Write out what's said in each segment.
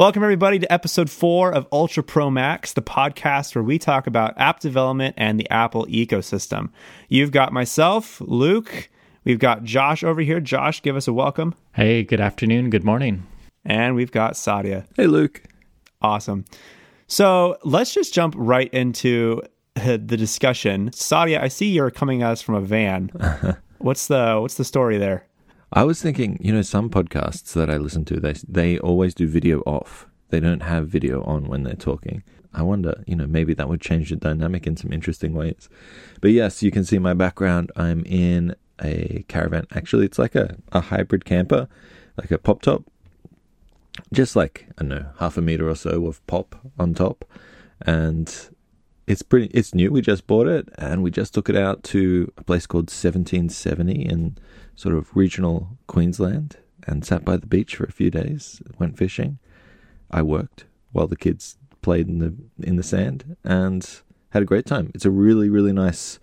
Welcome, everybody, to episode four of Ultra Pro Max, the podcast where we talk about app development and the Apple ecosystem. You've got myself, Luke. We've got Josh over here. Josh, give us a welcome. Hey, good afternoon, good morning. And we've got Saadia. Hey, Luke. Awesome. So let's just jump right into the discussion. Saadia, I see you're coming at us from a van. what's the what's the story there? I was thinking, you know, some podcasts that I listen to, they they always do video off. They don't have video on when they're talking. I wonder, you know, maybe that would change the dynamic in some interesting ways. But yes, you can see my background. I'm in a caravan. Actually, it's like a, a hybrid camper, like a pop top. Just like, I don't know, half a meter or so of pop on top. And it's pretty, it's new. We just bought it and we just took it out to a place called 1770 in sort of regional Queensland and sat by the beach for a few days, went fishing. I worked while the kids played in the in the sand and had a great time. It's a really really nice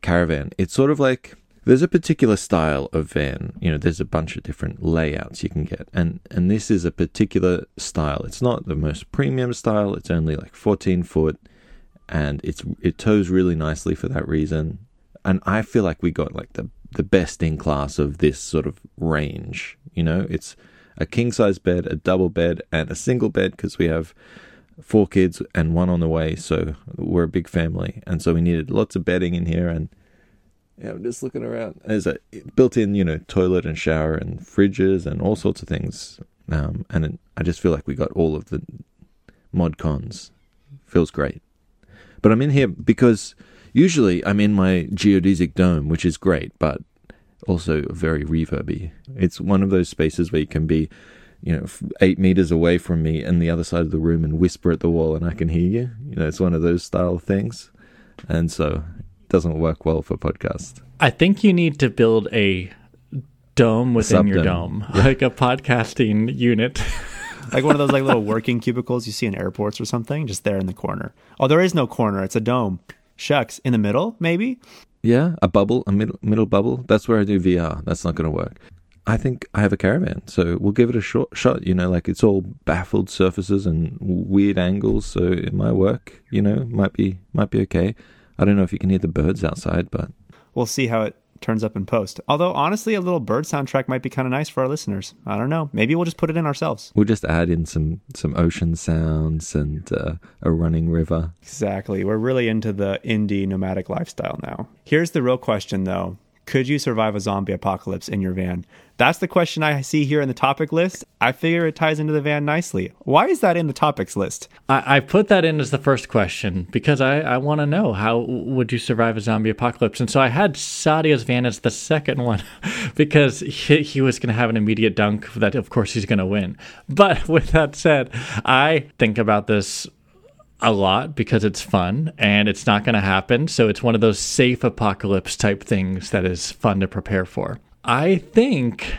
caravan. It's sort of like there's a particular style of van. You know, there's a bunch of different layouts you can get, and and this is a particular style. It's not the most premium style. It's only like 14 foot, and it's it tows really nicely for that reason. And I feel like we got like the the best in class of this sort of range. You know, it's a king size bed, a double bed, and a single bed because we have four kids and one on the way. So we're a big family, and so we needed lots of bedding in here. And yeah, I'm just looking around. There's a built-in, you know, toilet and shower and fridges and all sorts of things. Um, and I just feel like we got all of the mod cons. Feels great. But I'm in here because Usually, I'm in my geodesic dome, which is great, but also very reverby. It's one of those spaces where you can be, you know, eight meters away from me in the other side of the room and whisper at the wall, and I can hear you. You know, it's one of those style things, and so it doesn't work well for podcast. I think you need to build a dome within Sub-dome. your dome, yeah. like a podcasting unit. like one of those like little working cubicles you see in airports or something, just there in the corner. Oh, there is no corner; it's a dome shucks, in the middle, maybe? Yeah, a bubble, a middle, middle bubble. That's where I do VR. That's not going to work. I think I have a caravan, so we'll give it a short shot. You know, like it's all baffled surfaces and weird angles, so it might work. You know, might be might be okay. I don't know if you can hear the birds outside, but we'll see how it turns up in post. Although honestly, a little bird soundtrack might be kind of nice for our listeners. I don't know. Maybe we'll just put it in ourselves. We'll just add in some some ocean sounds and uh, a running river. Exactly. We're really into the indie nomadic lifestyle now. Here's the real question though. Could you survive a zombie apocalypse in your van? That's the question I see here in the topic list. I figure it ties into the van nicely. Why is that in the topics list? I, I put that in as the first question because I, I want to know how would you survive a zombie apocalypse? And so I had Saadia's van as the second one because he, he was going to have an immediate dunk that, of course, he's going to win. But with that said, I think about this a lot because it's fun and it's not going to happen. So it's one of those safe apocalypse type things that is fun to prepare for. I think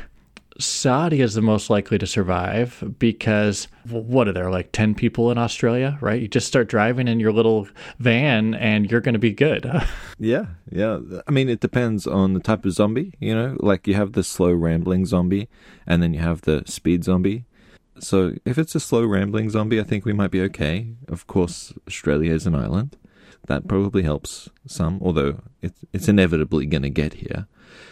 Saadia is the most likely to survive because what are there like 10 people in Australia, right? You just start driving in your little van and you're going to be good. yeah, yeah. I mean, it depends on the type of zombie, you know, like you have the slow rambling zombie and then you have the speed zombie. So if it's a slow rambling zombie, I think we might be okay. Of course, Australia is an island. That probably helps some, although it's, it's inevitably going to get here.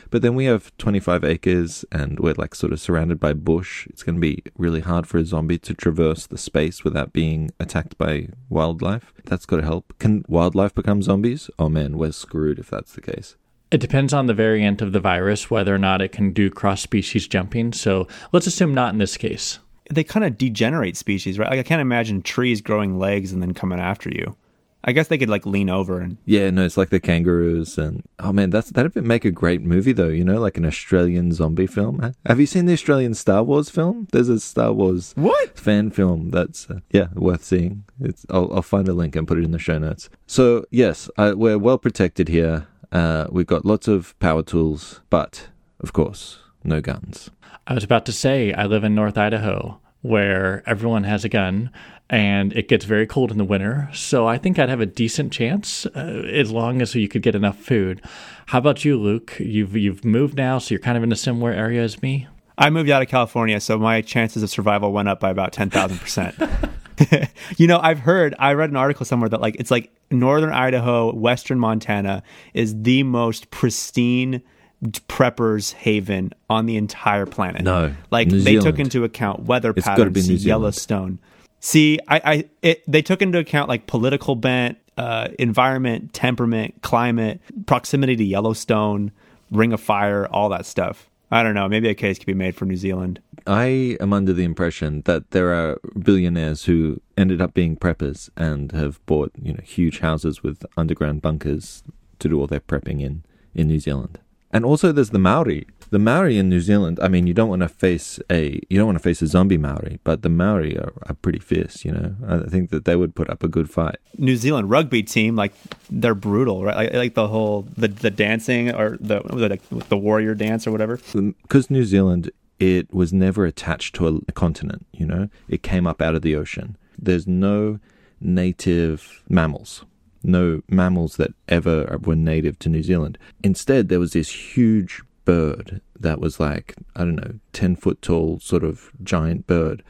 But then we have 25 acres and we're like sort of surrounded by bush. It's going to be really hard for a zombie to traverse the space without being attacked by wildlife. That's got to help. Can wildlife become zombies? Oh man, we're screwed if that's the case. It depends on the variant of the virus whether or not it can do cross species jumping. So let's assume not in this case they kind of degenerate species, right? Like I can't imagine trees growing legs and then coming after you. I guess they could like lean over and yeah, no, it's like the kangaroos and oh man, that's that'd make a great movie though. You know, like an Australian zombie film. Have you seen the Australian Star Wars film? There's a Star Wars what fan film that's uh, yeah worth seeing. It's I'll, I'll find a link and put it in the show notes. So yes, I, we're well protected here. Uh, we've got lots of power tools, but of course, no guns. I was about to say I live in North Idaho where everyone has a gun and it gets very cold in the winter. So I think I'd have a decent chance uh, as long as you could get enough food. How about you, Luke? You've you've moved now, so you're kind of in a similar area as me. I moved out of California, so my chances of survival went up by about 10,000%. you know, I've heard, I read an article somewhere that like it's like northern Idaho, western Montana is the most pristine preppers haven on the entire planet. No, like New they took into account weather It's patterns, New Zealand. Yellowstone. See, I, I it, they took into account like political bent, uh, environment, temperament, climate, proximity to Yellowstone, Ring of Fire, all that stuff. I don't know. Maybe a case could be made for New Zealand. I am under the impression that there are billionaires who ended up being preppers and have bought, you know, huge houses with underground bunkers to do all their prepping in in New Zealand. And also there's the Maori. The Maori in New Zealand, I mean, you don't want to face a you don't want to face a zombie Maori, but the Maori are, are pretty fierce, you know. I think that they would put up a good fight. New Zealand rugby team, like they're brutal, right? Like, like the whole the the dancing or the the, the warrior dance or whatever. Um, because New Zealand it was never attached to a, a continent. You know, it came up out of the ocean. There's no native mammals, no mammals that ever were native to New Zealand. Instead, there was this huge bird that was like I don't know, ten foot tall, sort of giant bird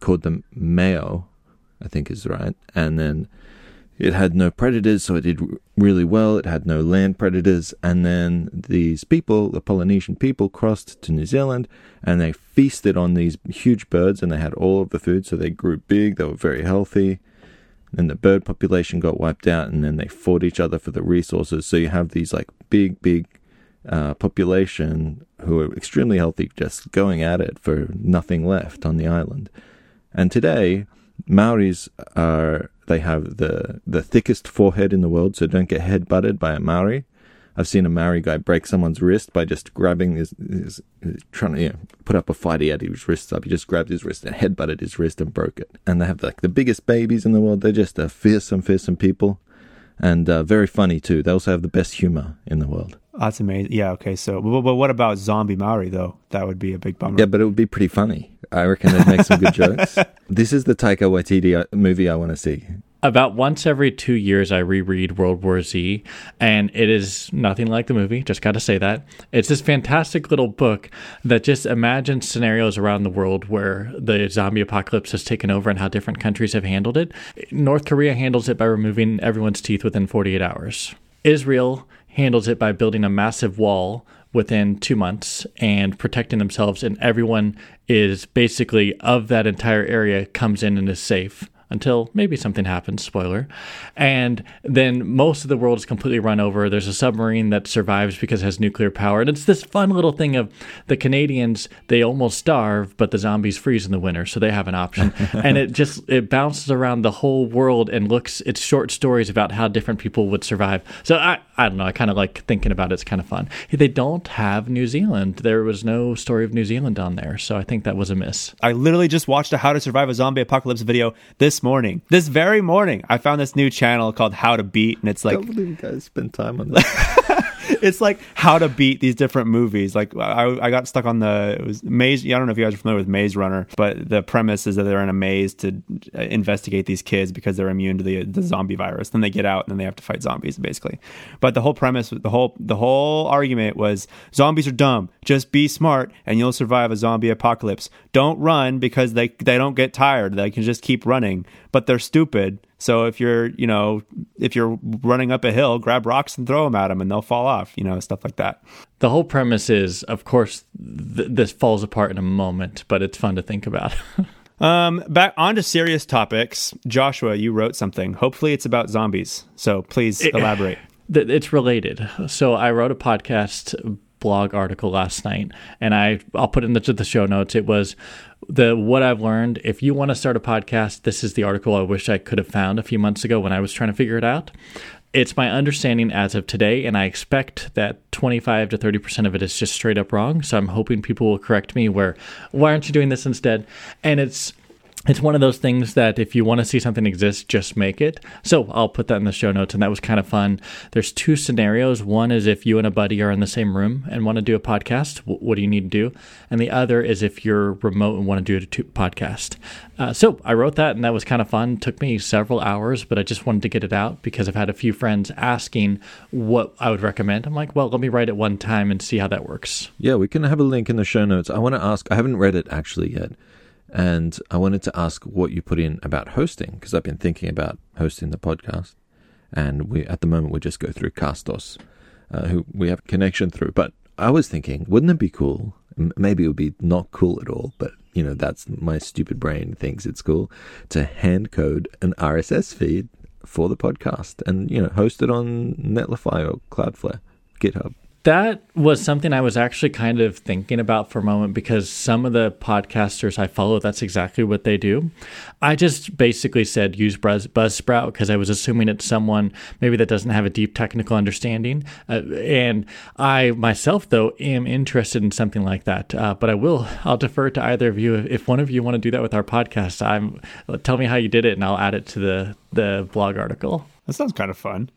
called the mao, I think is right, and then it had no predators, so it did really well. It had no land predators. And then these people, the Polynesian people, crossed to New Zealand and they feasted on these huge birds and they had all of the food. So they grew big, they were very healthy. Then the bird population got wiped out and then they fought each other for the resources. So you have these like big, big uh, population who are extremely healthy just going at it for nothing left on the island. And today, Maoris are they have the the thickest forehead in the world, so don't get head butted by a Maori. I've seen a Maori guy break someone's wrist by just grabbing his, his, his trying to you know, put up a fight. He had his wrists up. He just grabbed his wrist and head butted his wrist and broke it. And they have like the biggest babies in the world. They're just a fearsome, fearsome people, and uh, very funny too. They also have the best humor in the world. That's amazing. Yeah. Okay. So, but, but what about zombie Maori though? That would be a big bummer. Yeah, but it would be pretty funny. I reckon they'd make some good jokes. This is the Taika Waititi uh, movie I want to see. About once every two years, I reread World War Z, and it is nothing like the movie. Just got to say that. It's this fantastic little book that just imagines scenarios around the world where the zombie apocalypse has taken over and how different countries have handled it. North Korea handles it by removing everyone's teeth within 48 hours. Israel handles it by building a massive wall within two months and protecting themselves, and everyone is basically of that entire area comes in and is safe until maybe something happens, spoiler. And then most of the world is completely run over. There's a submarine that survives because it has nuclear power. And it's this fun little thing of the Canadians, they almost starve, but the zombies freeze in the winter, so they have an option. and it just it bounces around the whole world and looks it's short stories about how different people would survive. So I I don't know, I kind of like thinking about it. It's kind of fun. They don't have New Zealand. There was no story of New Zealand on there, so I think that was a miss. I literally just watched a How to Survive a Zombie Apocalypse video this morning. This very morning, I found this new channel called How to Beat, and it's like can't believe you guys spend time on that. it's like how to beat these different movies. Like I, I got stuck on the it was Maze. I don't know if you guys are familiar with Maze Runner, but the premise is that they're in a maze to investigate these kids because they're immune to the the zombie virus. Then they get out and then they have to fight zombies, basically. But the whole premise, the whole the whole argument was zombies are dumb. Just be smart and you'll survive a zombie apocalypse. Don't run because they they don't get tired. They can just keep running, but they're stupid. So if you're, you know, if you're running up a hill, grab rocks and throw them at them, and they'll fall off. You know, stuff like that. The whole premise is, of course, th- this falls apart in a moment, but it's fun to think about. Um, back on to serious topics. Joshua, you wrote something. Hopefully, it's about zombies. So please elaborate. Th- it's related. So I wrote a podcast blog article last night, and I I'll put it in the, the show notes. It was the what I've learned. If you want to start a podcast, this is the article I wish I could have found a few months ago when I was trying to figure it out. It's my understanding as of today, and I expect that 25 to 30% of it is just straight up wrong. So I'm hoping people will correct me where, why aren't you doing this instead? And it's it's one of those things that if you want to see something exist, just make it. So I'll put that in the show notes, and that was kind of fun. There's two scenarios. One is if you and a buddy are in the same room and want to do a podcast, what do you need to do? And the other is if you're remote and want to do a podcast. Uh, so I wrote that, and that was kind of fun. It took me several hours, but I just wanted to get it out because I've had a few friends asking what I would recommend. I'm like, well, let me write it one time and see how that works. Yeah, we can have a link in the show notes. I want to ask. I haven't read it actually yet. And I wanted to ask what you put in about hosting because I've been thinking about hosting the podcast, and we at the moment we just go through Castos, uh, who we have a connection through. But I was thinking, wouldn't it be cool? Maybe it would be not cool at all, but you know that's my stupid brain thinks it's cool to hand code an RSS feed for the podcast and you know host it on Netlify or Cloudflare, GitHub that was something I was actually kind of thinking about for a moment because some of the podcasters I follow, that's exactly what they do. I just basically said use Buzz, Buzzsprout because I was assuming it's someone maybe that doesn't have a deep technical understanding. Uh, and I myself, though, am interested in something like that. Uh, but I will, I'll defer to either of you. If one of you want to do that with our podcast, I'm tell me how you did it and I'll add it to the, the blog article. That sounds kind of fun.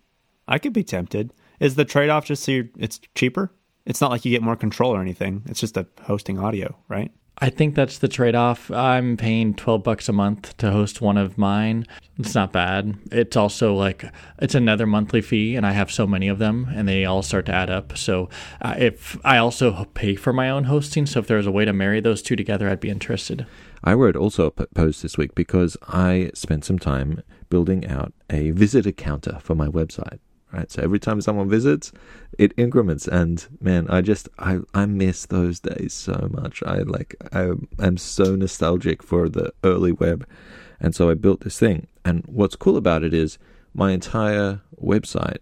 I could be tempted. Is the trade off just so it's cheaper? It's not like you get more control or anything. It's just a hosting audio, right? I think that's the trade off. I'm paying 12 bucks a month to host one of mine. It's not bad. It's also like it's another monthly fee and I have so many of them and they all start to add up. So uh, if I also pay for my own hosting, so if there's a way to marry those two together, I'd be interested. I wrote also a post this week because I spent some time building out a visitor counter for my website right? So every time someone visits, it increments, and man, I just I I miss those days so much. I like I am so nostalgic for the early web, and so I built this thing. And what's cool about it is my entire website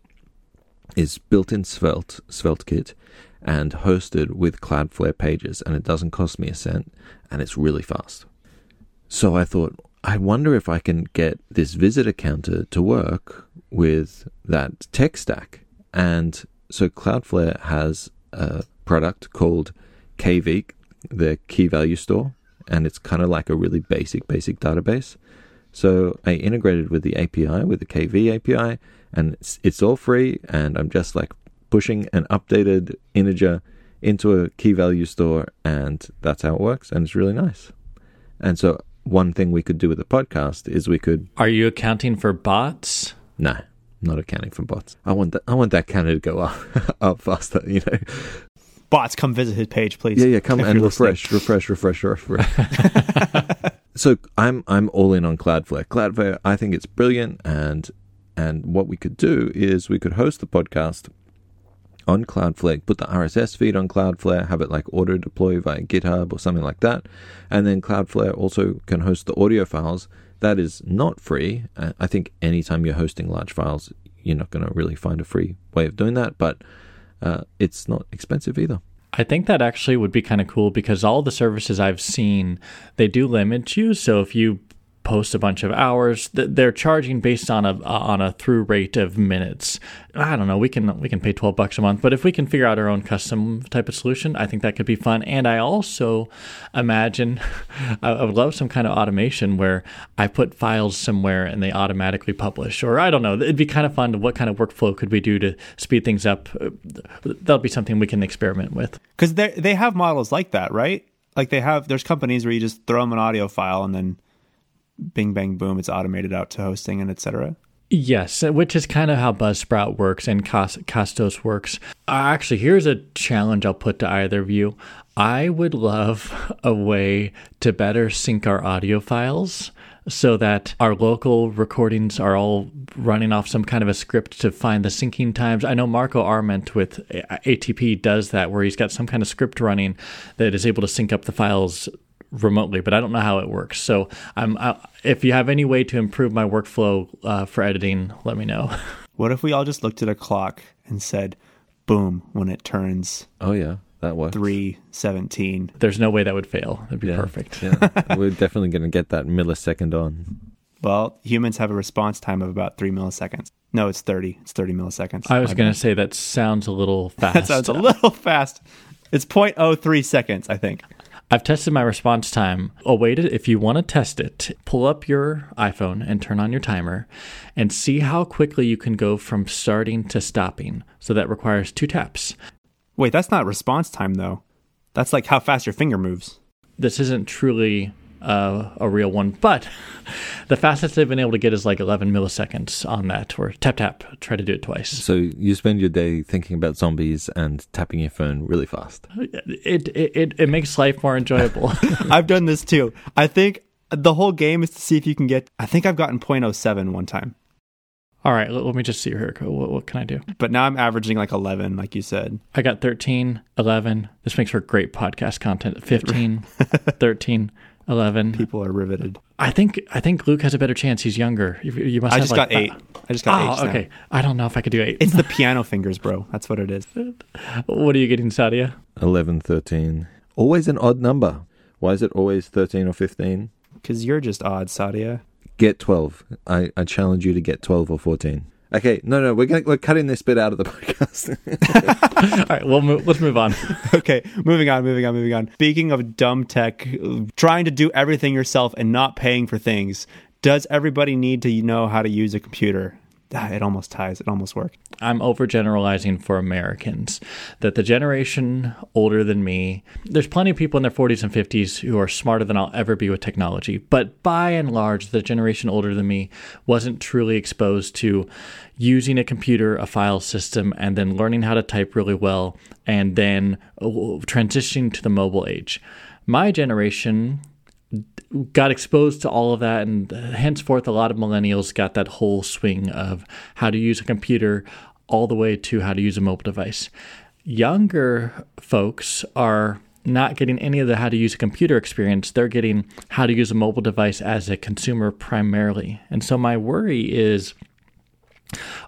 is built in Svelte SvelteKit and hosted with Cloudflare pages, and it doesn't cost me a cent, and it's really fast. So I thought, I wonder if I can get this visitor counter to work with that tech stack. And so Cloudflare has a product called KV, the key value store, and it's kind of like a really basic, basic database. So I integrated with the API, with the KV API, and it's, it's all free. And I'm just like pushing an updated integer into a key value store, and that's how it works. And it's really nice. And so one thing we could do with the podcast is we could. Are you accounting for bots? No, not accounting for bots. I want that. I want that counter to go up, up faster. You know, bots come visit his page, please. Yeah, yeah, come and refresh, refresh, refresh, refresh, refresh. so I'm I'm all in on Cloudflare. Cloudflare, I think it's brilliant, and and what we could do is we could host the podcast on Cloudflare, put the RSS feed on Cloudflare, have it like auto deploy via GitHub or something like that. And then Cloudflare also can host the audio files. That is not free. I think anytime you're hosting large files, you're not going to really find a free way of doing that, but uh, it's not expensive either. I think that actually would be kind of cool because all the services I've seen, they do limit you. So if you post a bunch of hours. They're charging based on a on a through rate of minutes. I don't know. We can we can pay twelve bucks a month, but if we can figure out our own custom type of solution, I think that could be fun. And I also imagine I would love some kind of automation where I put files somewhere and they automatically publish, or I don't know. It'd be kind of fun. What kind of workflow could we do to speed things up? That'll be something we can experiment with. Because they they have models like that, right? Like they have. There's companies where you just throw them an audio file and then bing bang boom it's automated out to hosting and etc Yes, which is kind of how Buzzsprout works and Castos works. Uh, actually, here's a challenge I'll put to either of you. I would love a way to better sync our audio files so that our local recordings are all running off some kind of a script to find the syncing times. I know Marco Arment with ATP does that, where he's got some kind of script running that is able to sync up the files remotely, but I don't know how it works. So I'm I, if you have any way to improve my workflow uh, for editing, let me know. What if we all just looked at a clock and said, "Boom!" when it turns? Oh yeah, that works. Three seventeen. There's no way that would fail. It'd be yeah, perfect. yeah, we're definitely going to get that millisecond on. Well, humans have a response time of about three milliseconds. No, it's thirty. It's thirty milliseconds. I was going to say that sounds a little fast. that sounds a little fast. It's 0.03 seconds, I think. I've tested my response time. I'll wait it. If you want to test it, pull up your iPhone and turn on your timer and see how quickly you can go from starting to stopping. So that requires two taps. Wait, that's not response time though. That's like how fast your finger moves. This isn't truly uh, a real one, but the fastest they've been able to get is like 11 milliseconds on that, or tap tap, try to do it twice. So you spend your day thinking about zombies and tapping your phone really fast. It it, it, it makes life more enjoyable. I've done this too. I think the whole game is to see if you can get. I think I've gotten 0.07 one time, All right, let, let me just see here. What, what can I do? but now I'm averaging like 11, like you said. I got 13, 11. This makes for great podcast content. 15, 13, 11. People are riveted. I think I think Luke has a better chance. He's younger. You, you must I just like got eight. I just got oh, eight. Oh, now. okay. I don't know if I could do eight. It's the piano fingers, bro. That's what it is. what are you getting, Saadia? 11, 13. Always an odd number. Why is it always 13 or 15? Because you're just odd, Saadia. Get 12. I, I challenge you to get 12 or 14. Okay, no, no, we're gonna, we're cutting this bit out of the podcast. All right, well, mo- let's move on. Okay, moving on, moving on, moving on. Speaking of dumb tech, trying to do everything yourself and not paying for things, does everybody need to know how to use a computer? It almost ties. It almost worked. I'm overgeneralizing for Americans. That the generation older than me, there's plenty of people in their 40s and 50s who are smarter than I'll ever be with technology. But by and large, the generation older than me wasn't truly exposed to using a computer, a file system, and then learning how to type really well, and then uh, transitioning to the mobile age. My generation got exposed to all of that, and henceforth, a lot of millennials got that whole swing of how to use a computer all the way to how to use a mobile device. Younger folks are not getting any of the how to use a computer experience. They're getting how to use a mobile device as a consumer primarily. And so, my worry is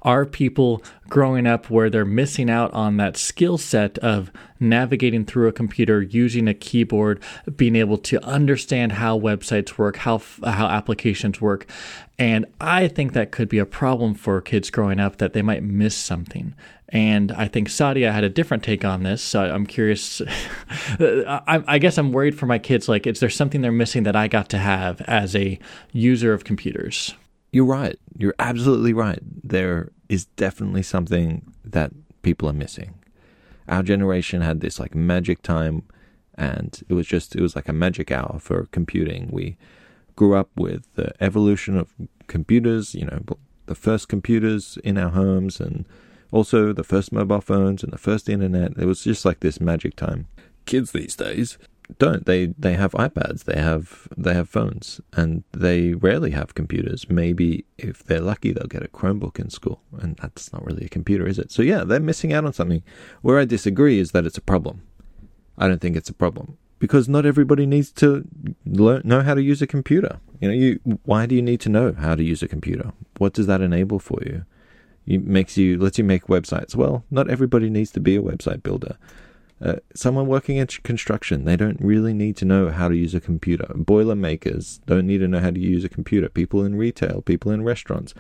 are people growing up where they're missing out on that skill set of navigating through a computer using a keyboard being able to understand how websites work how how applications work and i think that could be a problem for kids growing up that they might miss something and I think Saadia had a different take on this. So I'm curious. I, I guess I'm worried for my kids. Like, is there something they're missing that I got to have as a user of computers? You're right. You're absolutely right. There is definitely something that people are missing. Our generation had this like magic time, and it was just, it was like a magic hour for computing. We grew up with the evolution of computers, you know, the first computers in our homes, and also the first mobile phones and the first internet. It was just like this magic time. Kids these days don't. They they have iPads they have they have phones and they rarely have computers. Maybe if they're lucky they'll get a Chromebook in school and that's not really a computer is it? So yeah they're missing out on something. Where I disagree is that it's a problem. I don't think it's a problem because not everybody needs to learn know how to use a computer. You know you why do you need to know how to use a computer? What does that enable for you? It makes you lets you make websites. Well not everybody needs to be a website builder uh, someone working in construction, they don't really need to know how to use a computer. Boiler makers don't need to know how to use a computer. People in retail, people in restaurants.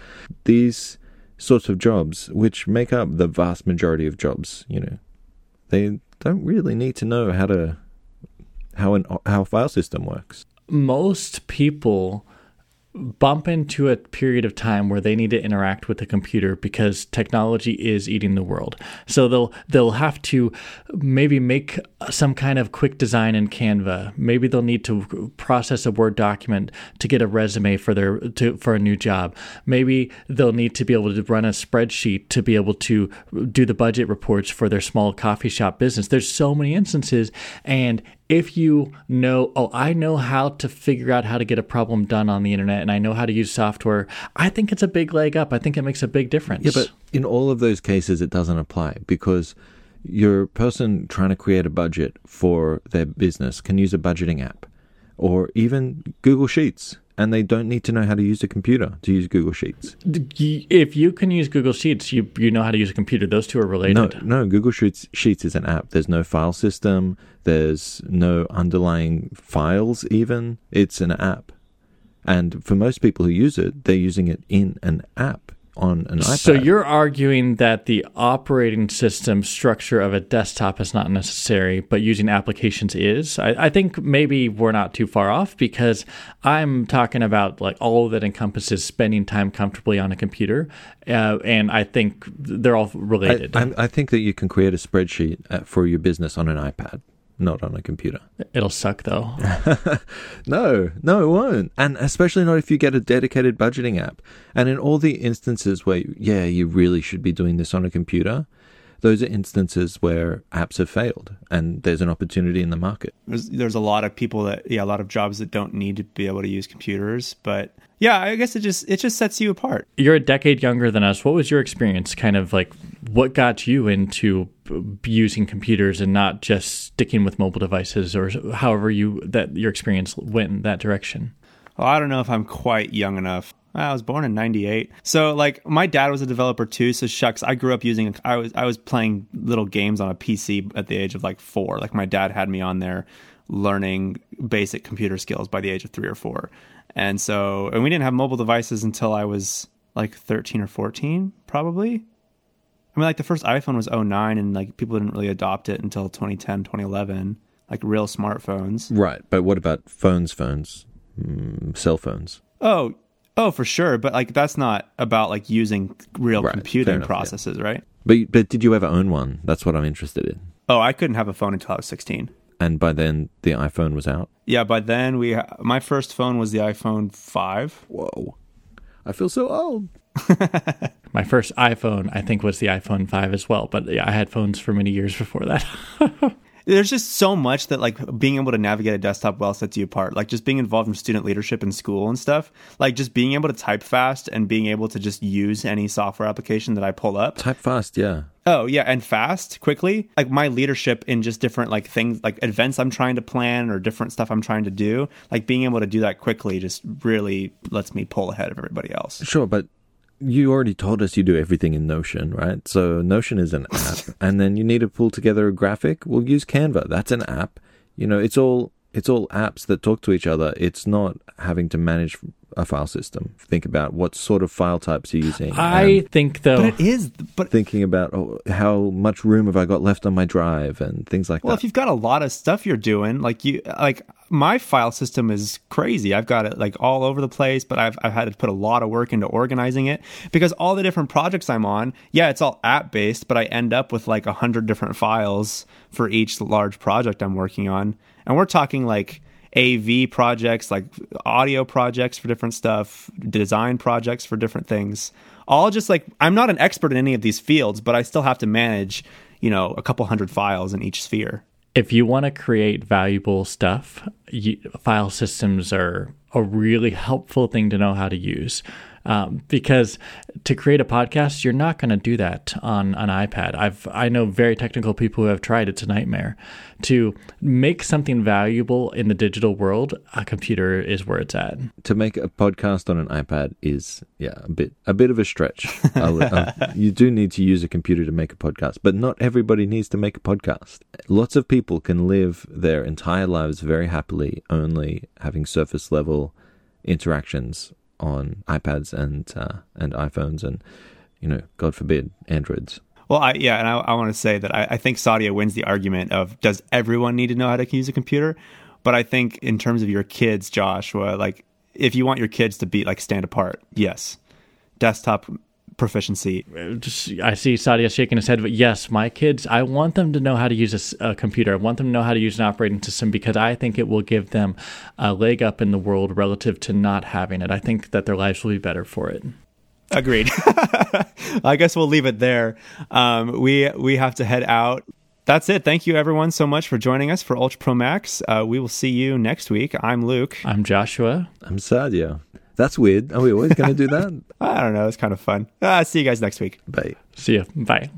These sorts of jobs, which make up the vast majority of jobs, you know, they don't really need to know how to how an how a file system works. Most people bump into a period of time where they need to interact with the computer because technology is eating the world. So they'll they'll have to maybe make some kind of quick design in Canva. Maybe they'll need to process a Word document to get a resume for their to for a new job. Maybe they'll need to be able to run a spreadsheet to be able to do the budget reports for their small coffee shop business. There's so many instances and if you know, oh, I know how to figure out how to get a problem done on the internet and I know how to use software, I think it's a big leg up. I think it makes a big difference. Yeah, but in all of those cases, it doesn't apply because your person trying to create a budget for their business can use a budgeting app or even Google Sheets. And they don't need to know how to use a computer to use Google Sheets. if you can use Google Sheets, you you know how to use a computer. Those two are related. No, no. Google Sheets Sheets is an app. There's no file system. There's no underlying files. Even it's an app, and for most people who use it, they're using it in an app on an iPad. So you're arguing that the operating system structure of a desktop is not necessary, but using applications is. I, I, think maybe we're not too far off because I'm talking about like all that encompasses spending time comfortably on a computer, uh, and I think they're all related. I, I, think that you can create a spreadsheet uh, for your business on an iPad not on a computer. It'll suck though. no, no, it won't. And especially not if you get a dedicated budgeting app. And in all the instances where, yeah, you really should be doing this on a computer, those are instances where apps have failed and there's an opportunity in the market. There's, there's a lot of people that, yeah, a lot of jobs that don't need to be able to use computers, but yeah, I guess it just it just sets you apart. You're a decade younger than us. What was your experience? Kind of like what got you into using computers and not just sticking with mobile devices, or however you that your experience went in that direction? Well, I don't know if I'm quite young enough. I was born in '98, so like my dad was a developer too. So shucks, I grew up using. I was I was playing little games on a PC at the age of like four. Like my dad had me on there learning basic computer skills by the age of three or four. And so, and we didn't have mobile devices until I was like 13 or 14, probably. I mean, like the first iPhone was 09 and like people didn't really adopt it until 2010, 2011, like real smartphones. Right. But what about phones, phones, mm, cell phones? Oh, oh, for sure. But like that's not about like using real right. computing enough, processes, yeah. right? But, but did you ever own one? That's what I'm interested in. Oh, I couldn't have a phone until I was 16 and by then the iPhone was out. Yeah, by then we ha- my first phone was the iPhone 5. Whoa. I feel so old. my first iPhone I think was the iPhone 5 as well, but yeah, I had phones for many years before that. there's just so much that like being able to navigate a desktop well sets you apart. Like just being involved in student leadership in school and stuff. Like just being able to type fast and being able to just use any software application that I pull up. Type fast, yeah. Oh yeah, and fast, quickly. Like my leadership in just different like things, like events I'm trying to plan or different stuff I'm trying to do. Like being able to do that quickly just really lets me pull ahead of everybody else. Sure, but you already told us you do everything in Notion, right? So Notion is an app, and then you need to pull together a graphic. We'll use Canva. That's an app. You know, it's all it's all apps that talk to each other. It's not having to manage a file system. Think about what sort of file types you're using. I think though, but it is. But thinking about oh, how much room have I got left on my drive and things like well, that. Well, if you've got a lot of stuff you're doing, like you, like my file system is crazy. I've got it like all over the place, but I've I've had to put a lot of work into organizing it because all the different projects I'm on, yeah, it's all app based, but I end up with like a hundred different files for each large project I'm working on, and we're talking like AV projects, like audio projects for different stuff, design projects for different things. All just like I'm not an expert in any of these fields, but I still have to manage, you know, a couple hundred files in each sphere. If you want to create valuable stuff, you, file systems are a really helpful thing to know how to use. Um, because to create a podcast, you're not going to do that on an iPad. I've I know very technical people who have tried. It's a nightmare. To make something valuable in the digital world, a computer is where it's at. To make a podcast on an iPad is yeah a bit a bit of a stretch. you do need to use a computer to make a podcast, but not everybody needs to make a podcast. Lots of people can live their entire lives very happily only having surface level interactions on iPads and uh, and iPhones and you know, God forbid, Androids. Well, I, yeah, and I, I want to say that I, I, think Saadia wins the argument of does everyone need to know how to use a computer? But I think in terms of your kids, Joshua, like if you want your kids to be like stand apart, yes, desktop proficiency. I see Saadia shaking his head, but yes, my kids, I want them to know how to use a, a, computer. I want them to know how to use an operating system because I think it will give them a leg up in the world relative to not having it. I think that their lives will be better for it. Agreed. I guess we'll leave it there. Um, we we have to head out. That's it. Thank you, everyone, so much for joining us for Ultra Pro Max. Uh, we will see you next week. I'm Luke. I'm Joshua. I'm Saadia. That's weird. Are we always going to do that? I don't know. It's kind of fun. Uh, see you guys next week. Bye. See you. Bye.